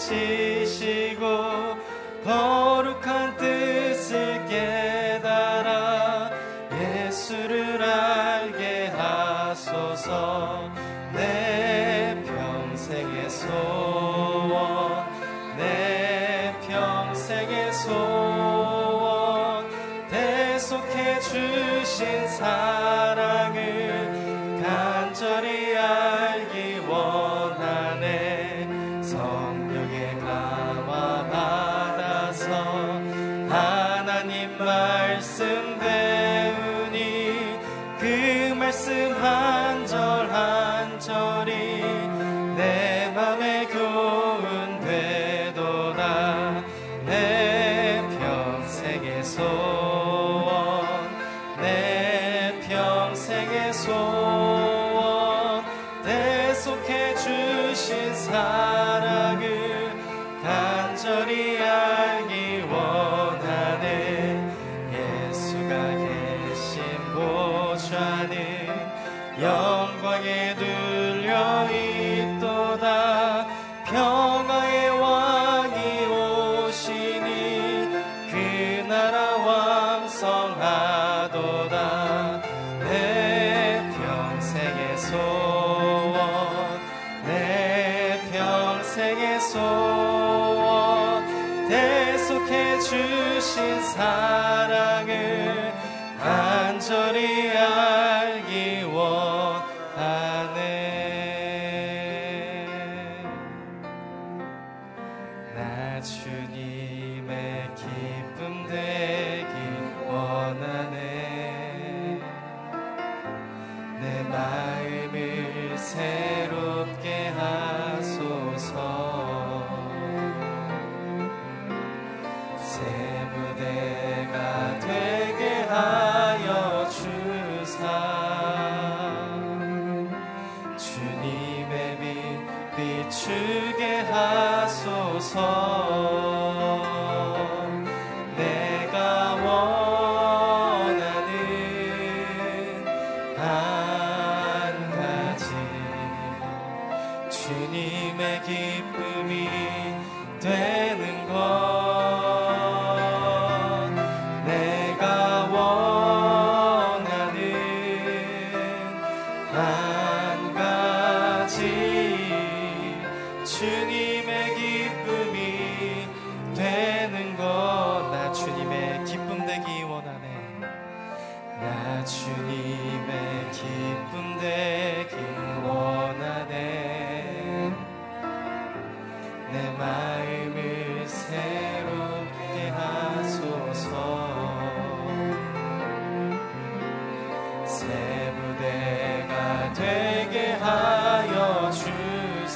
其实 주님의 빛 비추게 하소서.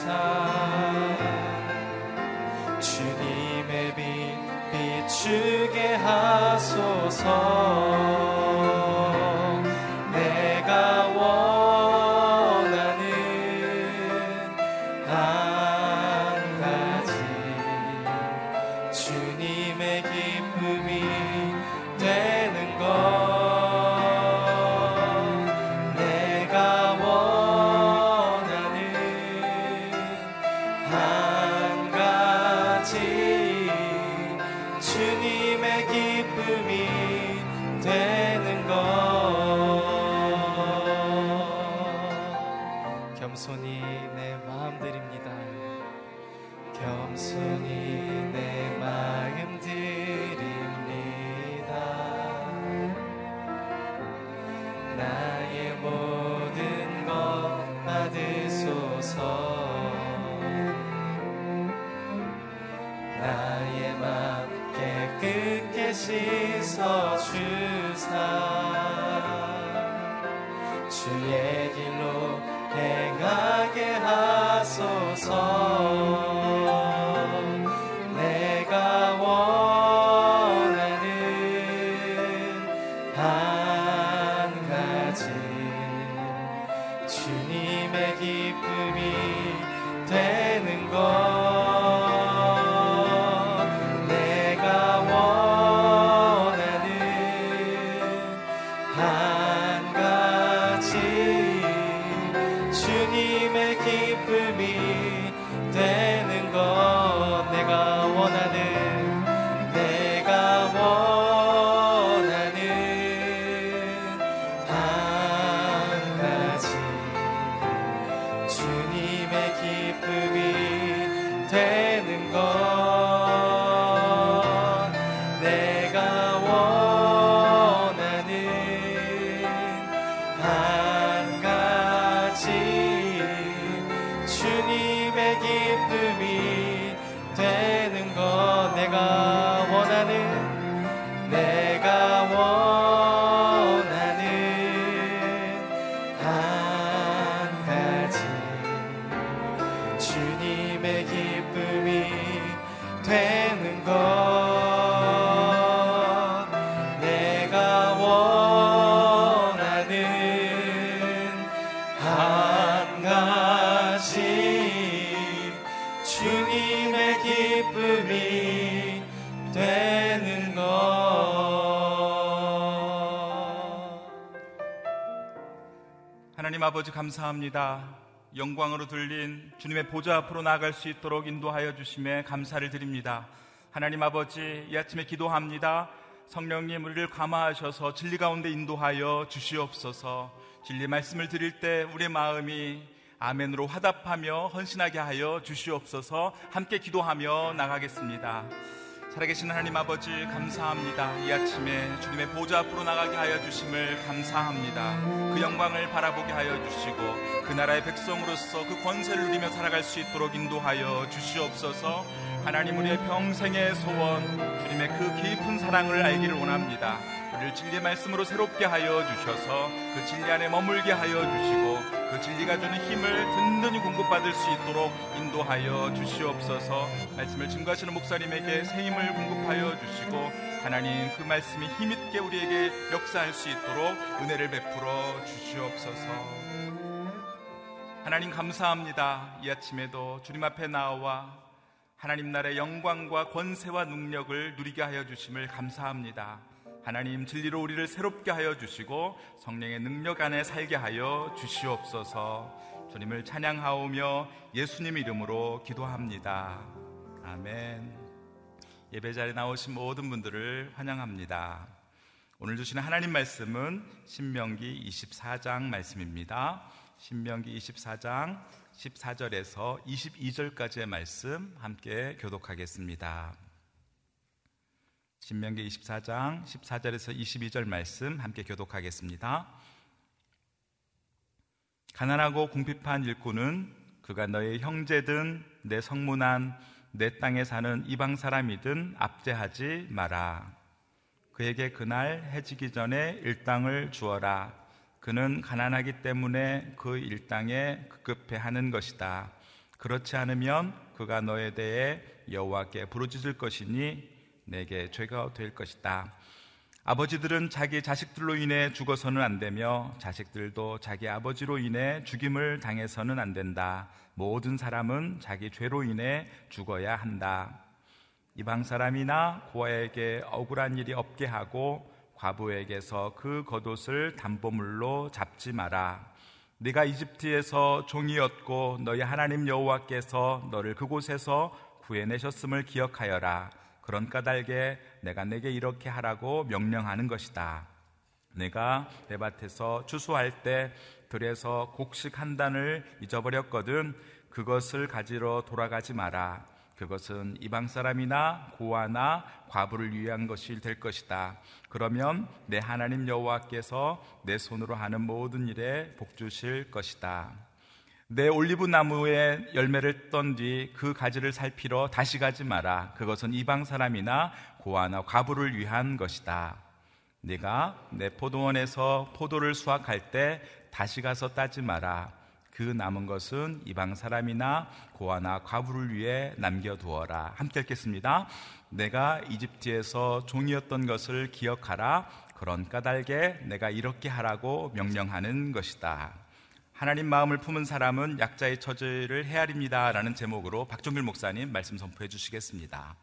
사. 주님의 빛 비추게 하소서. 씻어 주사. 주의 아버지 감사합니다. 영광으로 들린 주님의 보좌 앞으로 나아갈 수 있도록 인도하여 주심에 감사를 드립니다. 하나님 아버지 이 아침에 기도합니다. 성령님 우리를 감화하셔서 진리 가운데 인도하여 주시옵소서. 진리 말씀을 드릴 때 우리의 마음이 아멘으로 화답하며 헌신하게 하여 주시옵소서. 함께 기도하며 나가겠습니다. 살아계신 하나님 아버지 감사합니다. 이 아침에 주님의 보좌 앞으로 나가게 하여 주심을 감사합니다. 그 영광을 바라보게 하여 주시고 그 나라의 백성으로서 그 권세를 누리며 살아갈 수 있도록 인도하여 주시옵소서. 하나님 우리의 평생의 소원 주님의 그 깊은 사랑을 알기를 원합니다. 우리를 진리의 말씀으로 새롭게 하여 주셔서 그 진리 안에 머물게 하여 주시고 그 진리가 주는 힘을 든든히 공급받을 수 있도록 인도하여 주시옵소서. 말씀을 증거하시는 목사님에게 새 힘을 공급하여 주시고 하나님 그 말씀이 힘있게 우리에게 역사할 수 있도록 은혜를 베풀어 주시옵소서. 하나님 감사합니다. 이 아침에도 주님 앞에 나와 하나님 나라의 영광과 권세와 능력을 누리게 하여 주심을 감사합니다. 하나님 진리로 우리를 새롭게 하여 주시고 성령의 능력 안에 살게 하여 주시옵소서. 주님을 찬양하오며 예수님 이름으로 기도합니다. 아멘. 예배 자리에 나오신 모든 분들을 환영합니다. 오늘 주시는 하나님 말씀은 신명기 24장 말씀입니다. 신명기 24장 14절에서 22절까지의 말씀 함께 교독하겠습니다. 신명기 24장 14절에서 22절 말씀 함께 교독하겠습니다. 가난하고 궁핍한 일꾼은 그가 너의 형제든 내 성문안 내 땅에 사는 이방 사람이든 압제하지 마라. 그에게 그날 해지기 전에 일당을 주어라. 그는 가난하기 때문에 그 일당에 급급해 하는 것이다. 그렇지 않으면 그가 너에 대해 여호와께 부르짖을 것이니 내게 죄가 될 것이다. 아버지들은 자기 자식들로 인해 죽어서는 안 되며 자식들도 자기 아버지로 인해 죽임을 당해서는 안 된다. 모든 사람은 자기 죄로 인해 죽어야 한다. 이방 사람이나 고아에게 억울한 일이 없게 하고 과부에게서 그 겉옷을 담보물로 잡지 마라. 네가 이집트에서 종이었고 너희 하나님 여호와께서 너를 그곳에서 구해내셨음을 기억하여라. 그런 까닭에 내가 내게 이렇게 하라고 명령하는 것이다. 내가 내 밭에서 추수할 때 들에서 곡식 한 단을 잊어버렸거든 그것을 가지러 돌아가지 마라. 그것은 이방 사람이나 고아나 과부를 위한 것이 될 것이다. 그러면 내 하나님 여호와께서 내 손으로 하는 모든 일에 복 주실 것이다. 내 올리브 나무에 열매를 떤 뒤 그 가지를 살피러 다시 가지 마라. 그것은 이방 사람이나 고아나 과부를 위한 것이다. 네가 내 포도원에서 포도를 수확할 때 다시 가서 따지 마라. 그 남은 것은 이방 사람이나 고아나 과부를 위해 남겨두어라. 함께 읽겠습니다. 내가 이집트에서 종이었던 것을 기억하라. 그런 까닭에 내가 이렇게 하라고 명령하는 것이다. 하나님 마음을 품은 사람은 약자의 처지를 헤아립니다. 라는 제목으로 박종길 목사님 말씀 선포해 주시겠습니다.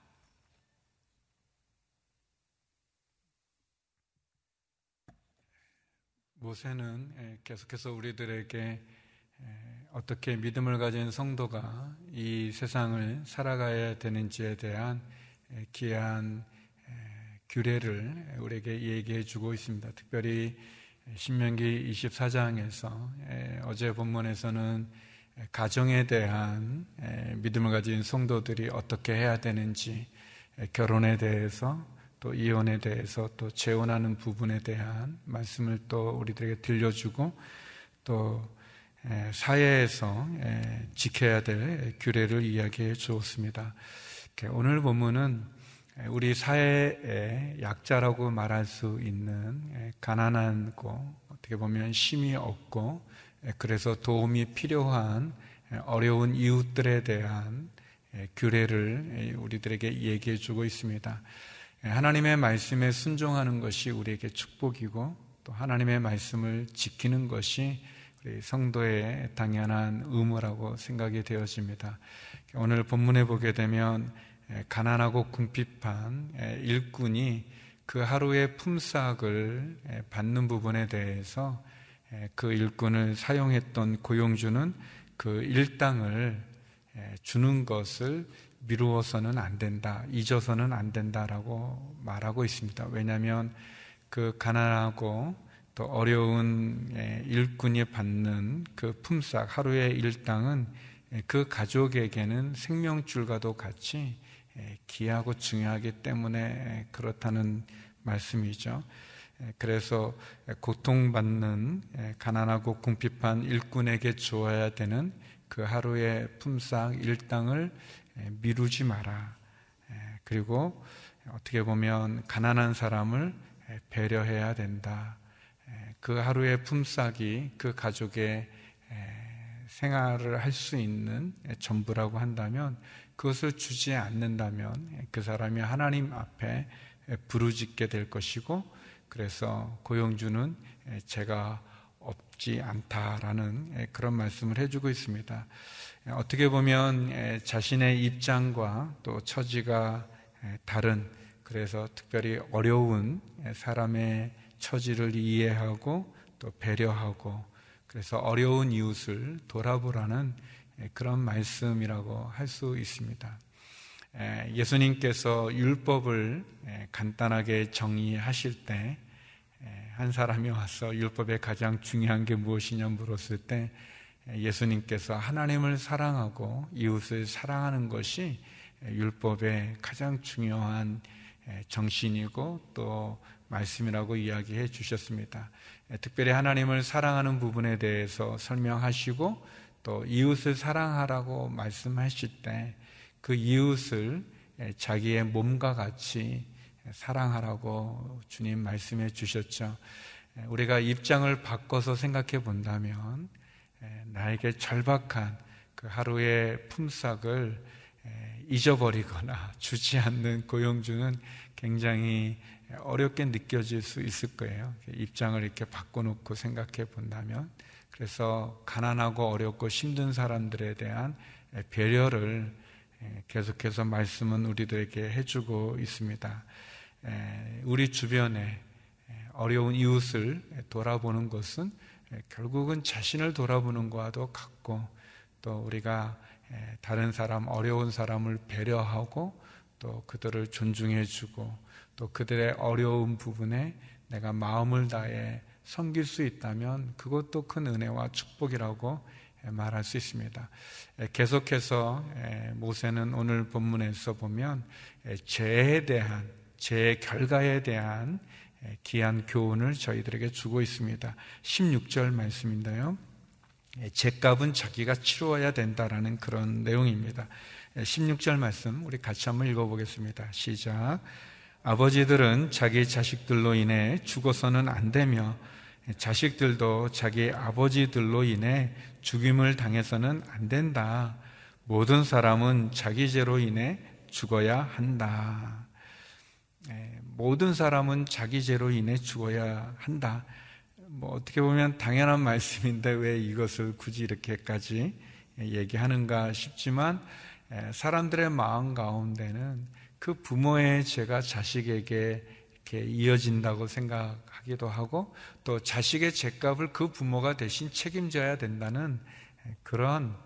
모세는 계속해서 우리들에게 어떻게 믿음을 가진 성도가 이 세상을 살아가야 되는지에 대한 귀한 규례를 우리에게 얘기해 주고 있습니다. 특별히 신명기 24장에서 어제 본문에서는 가정에 대한 믿음을 가진 성도들이 어떻게 해야 되는지 결혼에 대해서 또 이혼에 대해서 또 재혼하는 부분에 대한 말씀을 또 우리들에게 들려주고 또 사회에서 지켜야 될 규례를 이야기해 주었습니다. 오늘 본문은 우리 사회의 약자라고 말할 수 있는 가난하고 어떻게 보면 힘이 없고 그래서 도움이 필요한 어려운 이웃들에 대한 규례를 우리들에게 얘기해 주고 있습니다. 하나님의 말씀에 순종하는 것이 우리에게 축복이고 또 하나님의 말씀을 지키는 것이 우리 성도의 당연한 의무라고 생각이 되어집니다. 오늘 본문에 보게 되면 가난하고 궁핍한 일꾼이 그 하루의 품삯을 받는 부분에 대해서 그 일꾼을 사용했던 고용주는 그 일당을 주는 것을 미루어서는 안 된다, 잊어서는 안 된다라고 말하고 있습니다. 왜냐하면 그 가난하고 또 어려운 예, 일꾼이 받는 그 품삯, 하루의 일당은 예, 그 가족에게는 생명줄과도 같이 예, 귀하고 중요하기 때문에 그렇다는 말씀이죠. 그래서 고통받는 가난하고 궁핍한 일꾼에게 주어야 되는 그 하루의 품삯 일당을 미루지 마라. 그리고 어떻게 보면 가난한 사람을 배려해야 된다. 그 하루의 품삯이 그 가족의 생활을 할 수 있는 전부라고 한다면 그것을 주지 않는다면 그 사람이 하나님 앞에 부르짖게 될 것이고 그래서 고용주는 제가 없지 않다라는 그런 말씀을 해주고 있습니다. 어떻게 보면 자신의 입장과 또 처지가 다른 그래서 특별히 어려운 사람의 처지를 이해하고 또 배려하고 그래서 어려운 이웃을 돌아보라는 그런 말씀이라고 할 수 있습니다. 예수님께서 율법을 간단하게 정의하실 때 한 사람이 와서 율법의 가장 중요한 게 무엇이냐 물었을 때 예수님께서 하나님을 사랑하고 이웃을 사랑하는 것이 율법의 가장 중요한 정신이고 또 말씀이라고 이야기해 주셨습니다. 특별히 하나님을 사랑하는 부분에 대해서 설명하시고 또 이웃을 사랑하라고 말씀하실 때 그 이웃을 자기의 몸과 같이 사랑하라고 주님 말씀해 주셨죠. 우리가 입장을 바꿔서 생각해 본다면 나에게 절박한 그 하루의 품삯을 잊어버리거나 주지 않는 고용주는 굉장히 어렵게 느껴질 수 있을 거예요. 입장을 이렇게 바꿔놓고 생각해 본다면. 그래서 가난하고 어렵고 힘든 사람들에 대한 배려를 계속해서 말씀은 우리들에게 해주고 있습니다. 우리 주변에 어려운 이웃을 돌아보는 것은 결국은 자신을 돌아보는 것과도 같고 또 우리가 다른 사람, 어려운 사람을 배려하고 또 그들을 존중해주고 또 그들의 어려운 부분에 내가 마음을 다해 섬길 수 있다면 그것도 큰 은혜와 축복이라고 말할 수 있습니다. 계속해서 모세는 오늘 본문에서 보면 죄에 대한 죄의 결과에 대한 귀한 교훈을 저희들에게 주고 있습니다. 16절 말씀인데요. 죄값은 자기가 치루어야 된다라는 그런 내용입니다. 16절 말씀 우리 같이 한번 읽어보겠습니다. 시작. 아버지들은 자기 자식들로 인해 죽어서는 안 되며 자식들도 자기 아버지들로 인해 죽임을 당해서는 안 된다. 모든 사람은 자기 죄로 인해 죽어야 한다. 모든 사람은 자기 죄로 인해 죽어야 한다. 뭐 어떻게 보면 당연한 말씀인데 왜 이것을 굳이 이렇게까지 얘기하는가 싶지만 사람들의 마음 가운데는 그 부모의 죄가 자식에게 이렇게 이어진다고 생각하기도 하고 또 자식의 죄값을 그 부모가 대신 책임져야 된다는 그런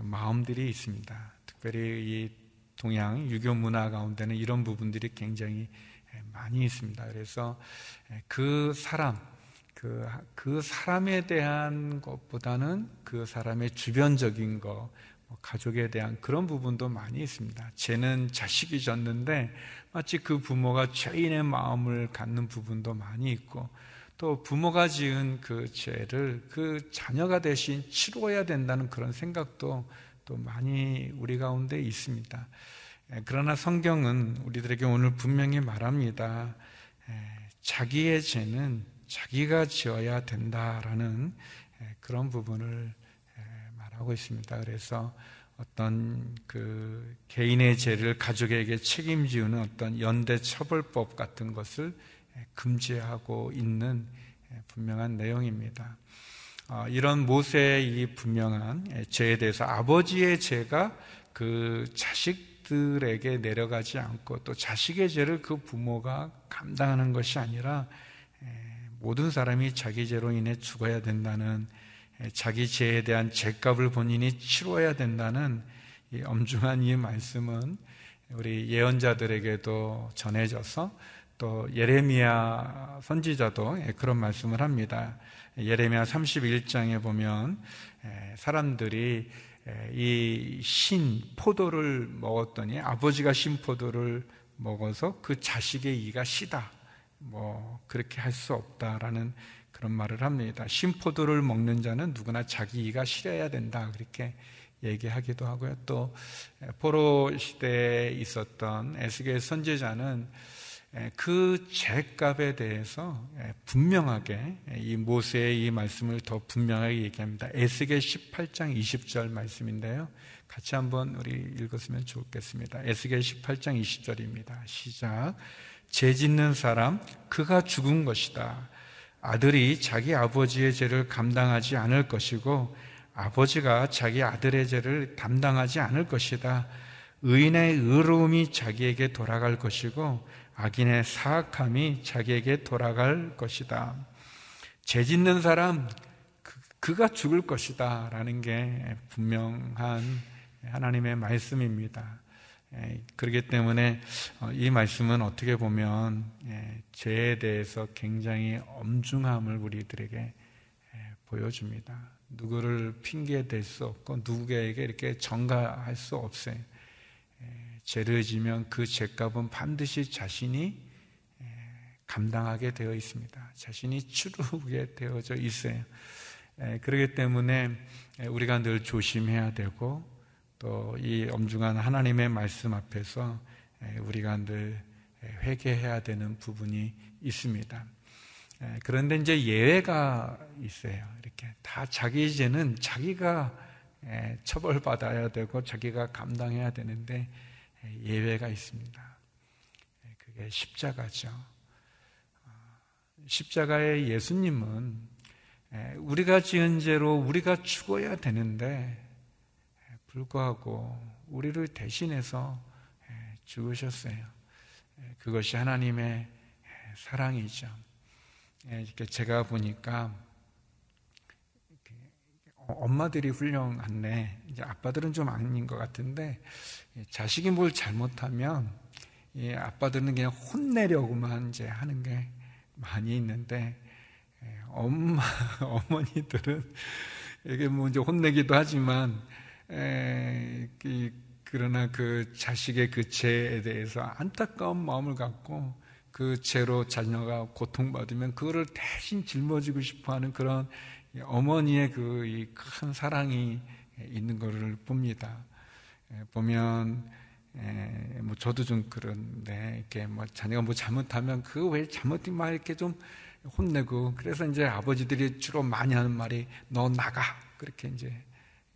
마음들이 있습니다. 특별히 이 동양 유교 문화 가운데는 이런 부분들이 굉장히 많이 있습니다. 그래서 그 사람, 그, 그 사람에 대한 것보다는 그 사람의 주변적인 것, 뭐 가족에 대한 그런 부분도 많이 있습니다. 죄는 자식이 졌는데 마치 그 부모가 죄인의 마음을 갖는 부분도 많이 있고 또 부모가 지은 그 죄를 그 자녀가 대신 치루어야 된다는 그런 생각도 또 많이 우리 가운데 있습니다. 그러나 성경은 우리들에게 오늘 분명히 말합니다. 자기의 죄는 자기가 지어야 된다라는 그런 부분을 말 하고 있습니다. 그래서 어떤 그 개인의 죄를 가족에게 책임지우는 어떤 연대 처벌법 같은 것을 금지하고 있는 분명한 내용입니다. 어, 이런 모세의 이 분명한 죄에 대해서 아버지의 죄가 그 자식들에게 내려가지 않고 또 자식의 죄를 그 부모가 감당하는 것이 아니라 모든 사람이 자기 죄로 인해 죽어야 된다는 자기 죄에 대한 죄값을 본인이 치러야 된다는 이 엄중한 이 말씀은 우리 예언자들에게도 전해져서 또 예레미야 선지자도 그런 말씀을 합니다. 예레미야 31장에 보면 사람들이 이 신 포도를 먹었더니 아버지가 신 포도를 먹어서 그 자식의 이가 시다. 뭐 그렇게 할 수 없다라는 그런 말을 합니다. 신포도를 먹는 자는 누구나 자기 이가 실어야 된다. 그렇게 얘기하기도 하고요. 또 포로 시대에 있었던 에스겔 선제자는 그 죄값에 대해서 분명하게 이 모세의 이 말씀을 더 분명하게 얘기합니다. 에스겔 18장 20절 말씀인데요. 같이 한번 우리 읽었으면 좋겠습니다. 에스겔 18장 20절입니다. 시작. 죄 짓는 사람 그가 죽은 것이다. 아들이 자기 아버지의 죄를 감당하지 않을 것이고 아버지가 자기 아들의 죄를 담당하지 않을 것이다. 의인의 의로움이 자기에게 돌아갈 것이고 악인의 사악함이 자기에게 돌아갈 것이다. 죄 짓는 사람 그, 가 죽을 것이다. 라는 게 분명한 하나님의 말씀입니다. 예, 그렇기 때문에 어, 이 말씀은 어떻게 보면 예, 죄에 대해서 굉장히 엄중함을 우리들에게 예, 보여줍니다. 누구를 핑계 댈 수 없고 누구에게 이렇게 전가할 수 없어요. 죄를 지면 그 죄값은 반드시 자신이 감당하게 되어 있습니다. 자신이 치르게 되어져 있어요. 그렇기 때문에 우리가 늘 조심해야 되고 또 이 엄중한 하나님의 말씀 앞에서 우리가 늘 회개해야 되는 부분이 있습니다. 그런데 이제 예외가 있어요. 이렇게 다 자기 죄는 자기가 처벌받아야 되고 자기가 감당해야 되는데 예외가 있습니다. 그게 십자가죠. 어, 십자가의 예수님은 우리가 지은 죄로 우리가 죽어야 되는데 불구하고 우리를 대신해서 예, 죽으셨어요. 예, 그것이 하나님의 예, 사랑이죠. 이렇게 제가 보니까 엄마들이 훌륭한데 이제 아빠들은 좀 아닌 것 같은데 자식이 뭘 잘못하면 아빠들은 그냥 혼내려고만 이제 하는 게 많이 있는데 엄마 어머니들은 이게 뭐 이제 혼내기도 하지만 에, 그, 그러나 그 자식의 그 죄에 대해서 안타까운 마음을 갖고 그 죄로 자녀가 고통받으면 그거를 대신 짊어지고 싶어 하는 그런 어머니의 그 큰 사랑이 있는 것을 봅니다. 보면 뭐 저도 좀 그런데 이렇게 뭐 자녀가 뭐 잘못하면 그 왜 잘못된 말 이렇게 좀 혼내고 그래서 이제 아버지들이 주로 많이 하는 말이 너 나가 그렇게 이제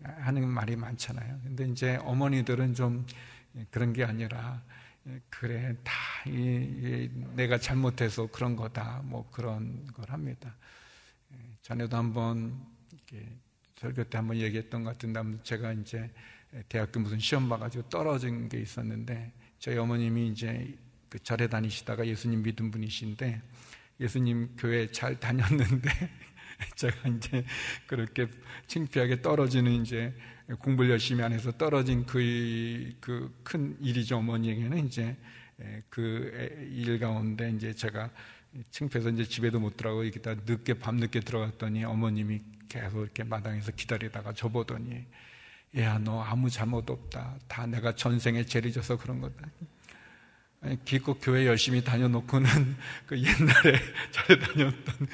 하는 말이 많잖아요. 근데 이제 어머니들은 좀 그런 게 아니라 그래 다 이, 이, 내가 잘못해서 그런 거다 뭐 그런 걸 합니다. 전에도 한번 설교 때 한번 얘기했던 것 같은데 제가 이제 대학교 무슨 시험 봐가지고 떨어진 게 있었는데 저희 어머님이 이제 그 절에 다니시다가 예수님 믿은 분이신데 예수님 교회 잘 다녔는데 제가 이제 그렇게 창피하게 떨어지는 이제 공부를 열심히 안 해서 떨어진 그큰 일이죠 어머니에게는 이제 그 일 가운데 이제 제가 창피해서 이제 집에도 못 들어가고 이렇게 다 늦게 밤 늦게 들어갔더니 어머님이 계속 이렇게 마당에서 기다리다가 저보더니 야, 너 아무 잘못 없다. 다 내가 전생에 죄를 져서 그런 거다. 기껏 교회 열심히 다녀놓고는 그 옛날에 잘에 다녔던.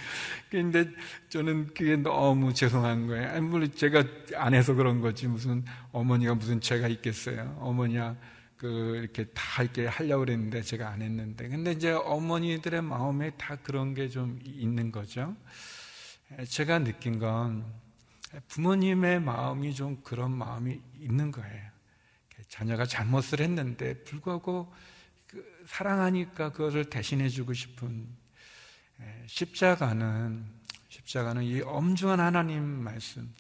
근데 저는 그게 너무 죄송한 거예요. 물론 제가 안 해서 그런 거지. 무슨 어머니가 무슨 죄가 있겠어요. 어머니야, 그, 이렇게 다 이렇게 하려고 그랬는데 제가 안 했는데. 근데 이제 어머니들의 마음에 다 그런 게 좀 있는 거죠. 제가 느낀 건 부모님의 마음이 좀 그런 마음이 있는 거예요. 자녀가 잘못을 했는데 불구하고 그 사랑하니까 그것을 대신해 주고 싶은 십자가는 십자가는 이 엄중한 하나님 말씀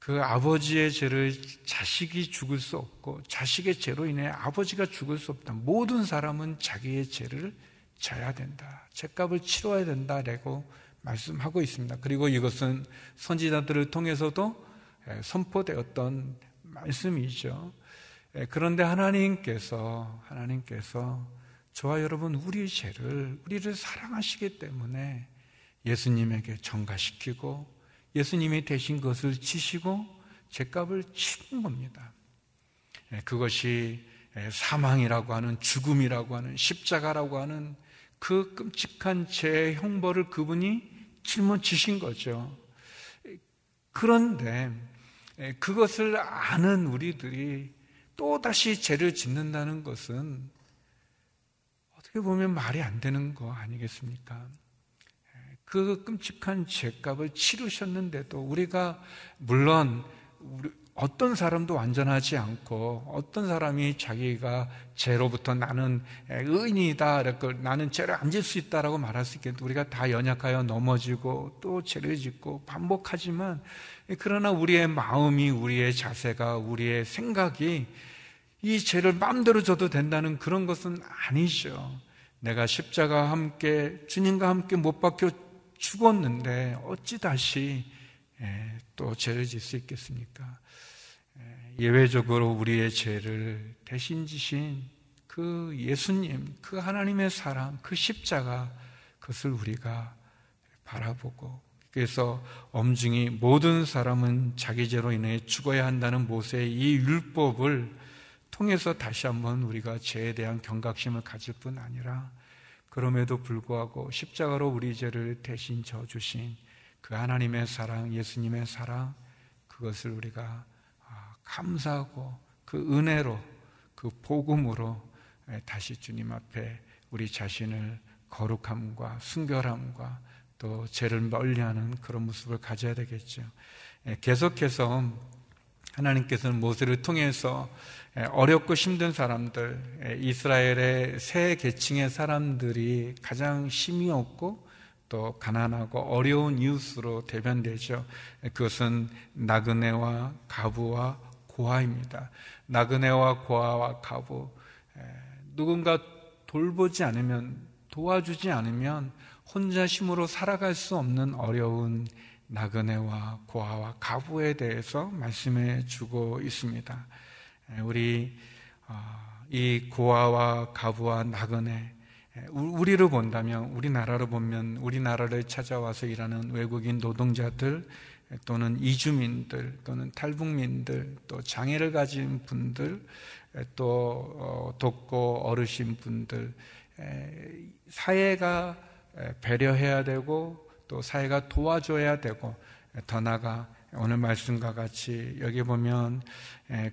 그 아버지의 죄를 자식이 죽을 수 없고 자식의 죄로 인해 아버지가 죽을 수 없다. 모든 사람은 자기의 죄를 져야 된다. 죄값을 치러야 된다라고 말씀하고 있습니다. 그리고 이것은 선지자들을 통해서도 선포되었던 말씀이죠. 그런데 하나님께서 하나님께서 저와 여러분 우리의 죄를 우리를 사랑하시기 때문에 예수님에게 전가시키고 예수님이 대신 것을 치시고 죄값을 치는 겁니다. 그것이 사망이라고 하는 죽음이라고 하는 십자가라고 하는 그 끔찍한 죄 형벌을 그분이 짊어지신 거죠. 그런데 그것을 아는 우리들이 또다시 죄를 짓는다는 것은 어떻게 보면 말이 안 되는 거 아니겠습니까? 그 끔찍한 죄값을 치르셨는데도 우리가 물론 어떤 사람도 완전하지 않고 어떤 사람이 자기가 죄로부터 나는 의인이다 나는 죄를 안 질 수 있다라고 말할 수 있겠는데 우리가 다 연약하여 넘어지고 또 죄를 짓고 반복하지만 그러나 우리의 마음이 우리의 자세가 우리의 생각이 이 죄를 마음대로 져도 된다는 그런 것은 아니죠. 내가 십자가 함께 주님과 함께 못 박혀 죽었는데 어찌 다시 또 죄를 질 수 있겠습니까? 예외적으로 우리의 죄를 대신 지신 그 예수님, 그 하나님의 사랑, 그 십자가, 그것을 우리가 바라보고, 그래서 엄중히 모든 사람은 자기 죄로 인해 죽어야 한다는 모세의 이 율법을 통해서 다시 한번 우리가 죄에 대한 경각심을 가질 뿐 아니라 그럼에도 불구하고 십자가로 우리 죄를 대신 져주신 그 하나님의 사랑, 예수님의 사랑, 그것을 우리가 감사하고 그 은혜로 그 복음으로 다시 주님 앞에 우리 자신을 거룩함과 순결함과 또 죄를 멀리하는 그런 모습을 가져야 되겠죠. 계속해서 하나님께서는 모세를 통해서 어렵고 힘든 사람들, 이스라엘의 새 계층의 사람들이 가장 힘이 없고 또 가난하고 어려운 이웃으로 대변되죠. 그것은 나그네와 가부와 고아입니다. 나그네와 고아와 가부 누군가 돌보지 않으면 도와주지 않으면 혼자 힘으로 살아갈 수 없는 어려운 나그네와 고아와 가부에 대해서 말씀해 주고 있습니다. 우리 어, 이 고아와 가부와 나그네 우리를 본다면 우리나라로 보면 우리나라를 찾아와서 일하는 외국인 노동자들 또는 이주민들 또는 탈북민들 또 장애를 가진 분들 또 어, 돕고 어르신 분들 사회가 배려해야 되고 또 사회가 도와줘야 되고 더 나가 오늘 말씀과 같이 여기 보면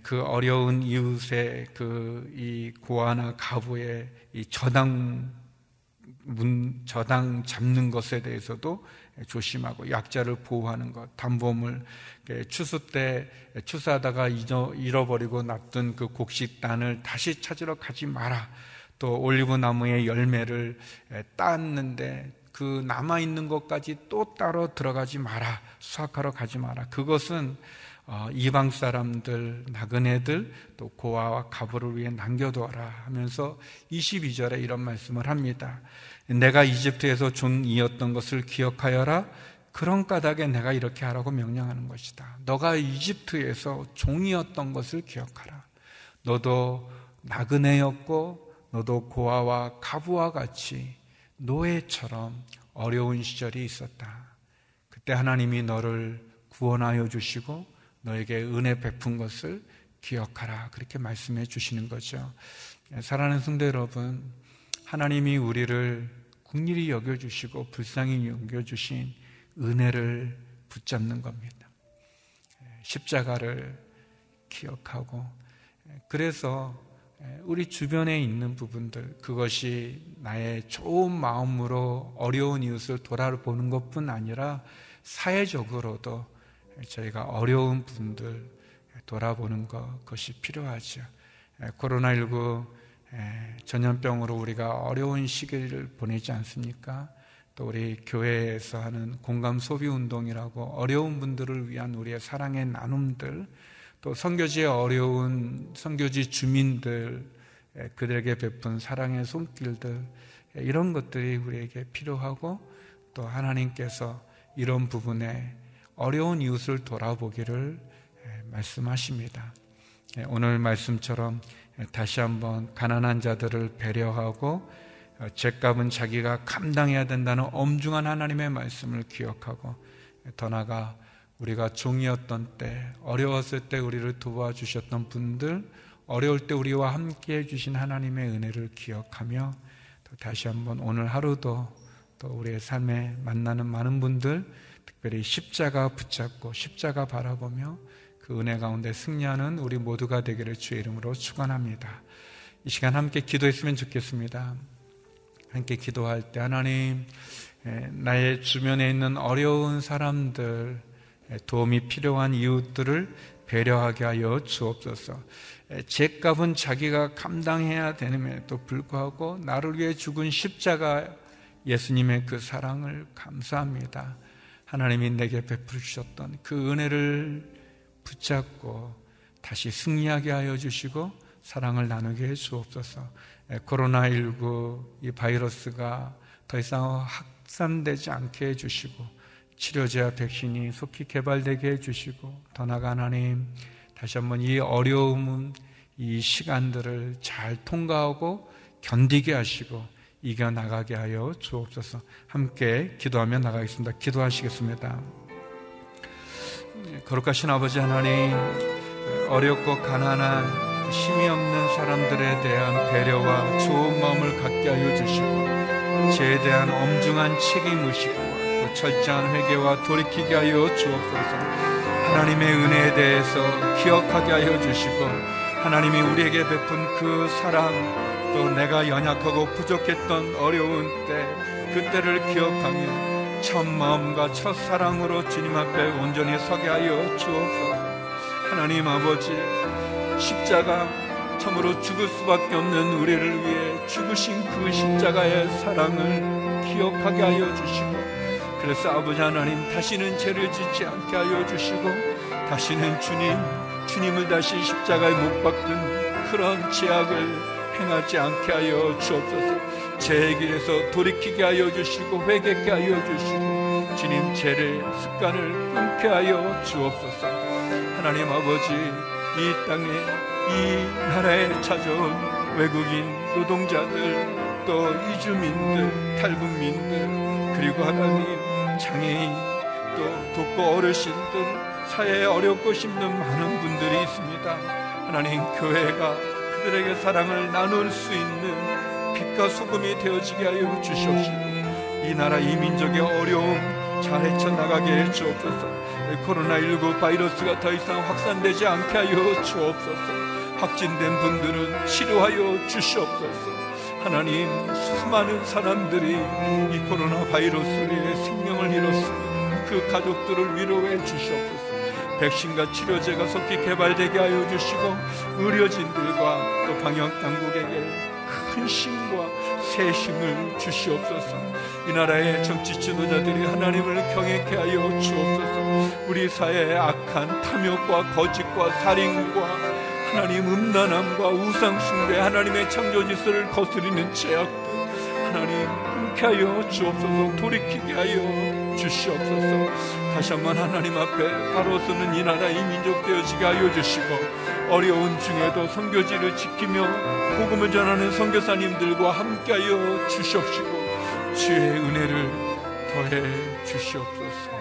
그 어려운 이웃의 그 이 고아나 가부의 이 저당 문 저당 잡는 것에 대해서도 조심하고 약자를 보호하는 것, 담보물 추수 때 추수하다가 잃어버리고 놔둔 그 곡식단을 다시 찾으러 가지 마라. 또 올리브 나무의 열매를 땄는데 그 남아 있는 것까지 또 따로 들어가지 마라. 수확하러 가지 마라. 그것은 어, 이방 사람들, 나그네들, 또 고아와 가부를 위해 남겨두어라 하면서 22절에 이런 말씀을 합니다. 내가 이집트에서 종이었던 것을 기억하여라. 그런 까닭에 내가 이렇게 하라고 명령하는 것이다. 너가 이집트에서 종이었던 것을 기억하라. 너도 나그네였고, 너도 고아와 가부와 같이 노예처럼 어려운 시절이 있었다. 그때 하나님이 너를 구원하여 주시고, 너에게 은혜 베푼 것을 기억하라. 그렇게 말씀해 주시는 거죠. 사랑하는 성도 여러분, 하나님이 우리를 국리히 여겨주시고 불쌍히 여겨주신 은혜를 붙잡는 겁니다. 십자가를 기억하고, 그래서 우리 주변에 있는 부분들, 그것이 나의 좋은 마음으로 어려운 이웃을 돌아보는 것뿐 아니라 사회적으로도 저희가 어려운 분들 돌아보는 것, 그것이 필요하죠. 코로나19 전염병으로 우리가 어려운 시기를 보내지 않습니까? 또 우리 교회에서 하는 공감 소비 운동이라고 어려운 분들을 위한 우리의 사랑의 나눔들, 또 선교지의 어려운 선교지 주민들, 그들에게 베푼 사랑의 손길들, 이런 것들이 우리에게 필요하고 또 하나님께서 이런 부분에 어려운 이웃을 돌아보기를 말씀하십니다. 오늘 말씀처럼 다시 한번 가난한 자들을 배려하고 어, 죄값은 자기가 감당해야 된다는 엄중한 하나님의 말씀을 기억하고 더 나아가 우리가 종이었던 때 어려웠을 때 우리를 도와주셨던 분들 어려울 때 우리와 함께 해주신 하나님의 은혜를 기억하며 다시 한번 오늘 하루도 또 우리의 삶에 만나는 많은 분들 특별히 십자가 붙잡고 십자가 바라보며 그 은혜 가운데 승리하는 우리 모두가 되기를 주의 이름으로 축원합니다. 이 시간 함께 기도했으면 좋겠습니다. 함께 기도할 때 하나님 나의 주변에 있는 어려운 사람들 도움이 필요한 이웃들을 배려하게 하여 주옵소서. 죄값은 자기가 감당해야 되는에도 불구하고 나를 위해 죽은 십자가 예수님의 그 사랑을 감사합니다. 하나님이 내게 베풀 주셨던 그 은혜를 붙잡고 다시 승리하게 하여 주시고 사랑을 나누게 해 주옵소서. 코로나19 이 바이러스가 더 이상 확산되지 않게 해 주시고 치료제와 백신이 속히 개발되게 해 주시고 더 나아가 하나님 다시 한번 이 어려움은 이 시간들을 잘 통과하고 견디게 하시고 이겨나가게 하여 주옵소서 함께 기도하며 나가겠습니다. 기도하시겠습니다. 거룩하신 아버지 하나님, 어렵고 가난한 힘이 없는 사람들에 대한 배려와 좋은 마음을 갖게 하여 주시고, 죄에 대한 엄중한 책임의식과 또 철저한 회개와 돌이키게 하여 주옵소서, 하나님의 은혜에 대해서 기억하게 하여 주시고, 하나님이 우리에게 베푼 그 사랑, 또 내가 연약하고 부족했던 어려운 때 그때를 기억하며 첫 마음과 첫 사랑으로 주님 앞에 온전히 서게 하여 주옵소서. 하나님 아버지 십자가 참으로 죽을 수밖에 없는 우리를 위해 죽으신 그 십자가의 사랑을 기억하게 하여 주시고 그래서 아버지 하나님 다시는 죄를 짓지 않게 하여 주시고 다시는 주님 주님을 다시 십자가에 못 박든 그런 죄악을 행하지 않게 하여 주옵소서. 제 길에서 돌이키게 하여 주시고 회개케 하여 주시고 주님 죄를 습관을 끊게 하여 주옵소서. 하나님 아버지 이 땅에 이 나라에 찾아온 외국인 노동자들 또 이주민들 탈북민들 그리고 하나님 장애인 또 독거 어르신들 사회에 어렵고 힘든 많은 분들이 있습니다. 하나님 교회가 그들에게 사랑을 나눌 수 있는 빛과 소금이 되어지게 하여 주시옵시고 이 나라 이 민족의 어려움 잘 헤쳐나가게 해 주옵소서. 코로나19 바이러스가 더 이상 확산되지 않게 하여 주옵소서. 확진된 분들은 치료하여 주시옵소서 하나님 수많은 사람들이 이 코로나 바이러스로 인해 생명을 잃었습니다 그 가족들을 위로해 주시옵소서 백신과 치료제가 속히 개발되게 하여 주시고 의료진들과 또 방역 당국에게 큰 힘과 새 힘을 주시옵소서. 이 나라의 정치 지도자들이 하나님을 경외케 하여 주옵소서. 우리 사회의 악한 탐욕과 거짓과 살인과 하나님 음란함과 우상숭배 하나님의 창조 질서를 거스리는 죄악들 하나님 함께 하여 주옵소서 돌이키게 하여 주시옵소서 다시 한번 하나님 앞에 바로 서는 이 나라 이 민족 되어지게 하여 주시고 어려운 중에도 선교지를 지키며 복음을 전하는 선교사님들과 함께하여 주시옵시고 주의 은혜를 더해 주시옵소서.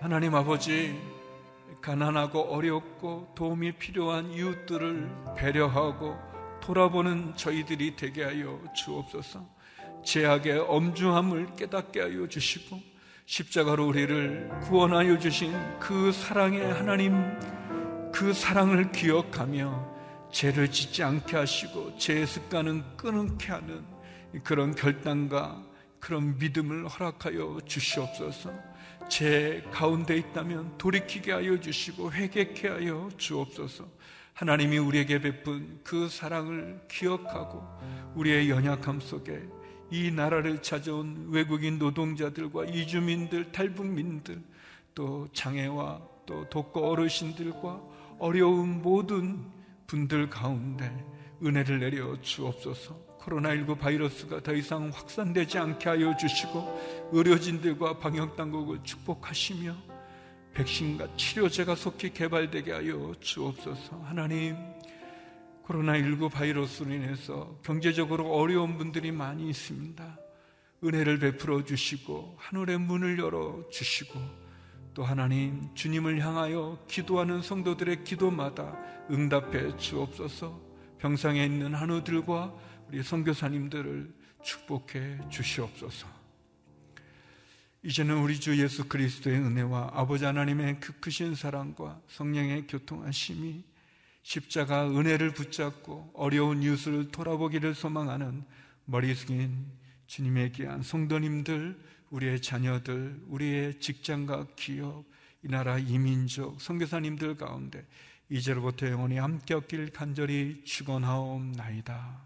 하나님 아버지 가난하고 어렵고 도움이 필요한 이웃들을 배려하고 돌아보는 저희들이 되게 하여 주옵소서. 제약의 엄중함을 깨닫게 하여 주시고 십자가로 우리를 구원하여 주신 그 사랑의 하나님, 그 사랑을 기억하며 죄를 짓지 않게 하시고 죄의 습관은 끊게 하는 그런 결단과 그런 믿음을 허락하여 주시옵소서. 죄 가운데 있다면 돌이키게 하여 주시고 회개케 하여 주옵소서. 하나님이 우리에게 베푼 그 사랑을 기억하고 우리의 연약함 속에 이 나라를 찾아온 외국인 노동자들과 이주민들, 탈북민들, 또 장애와 또 독거 어르신들과 어려운 모든 분들 가운데 은혜를 내려 주옵소서. 코로나19 바이러스가 더 이상 확산되지 않게 하여 주시고 의료진들과 방역당국을 축복하시며 백신과 치료제가 속히 개발되게 하여 주옵소서. 하나님, 코로나19 바이러스로 인해서 경제적으로 어려운 분들이 많이 있습니다. 은혜를 베풀어 주시고 하늘의 문을 열어 주시고 또 하나님 주님을 향하여 기도하는 성도들의 기도마다 응답해 주옵소서. 병상에 있는 한우들과 우리 선교사님들을 축복해 주시옵소서. 이제는 우리 주 예수 그리스도의 은혜와 아버지 하나님의 그 크신 사랑과 성령의 교통하심이 십자가 은혜를 붙잡고 어려운 이웃을 돌아보기를 소망하는 머리 숙인 주님의 귀한 성도님들, 우리의 자녀들, 우리의 직장과 기업, 이 나라 이민족, 선교사님들 가운데 이제로부터 영원히 함께 없길 간절히 축원하옵나이다.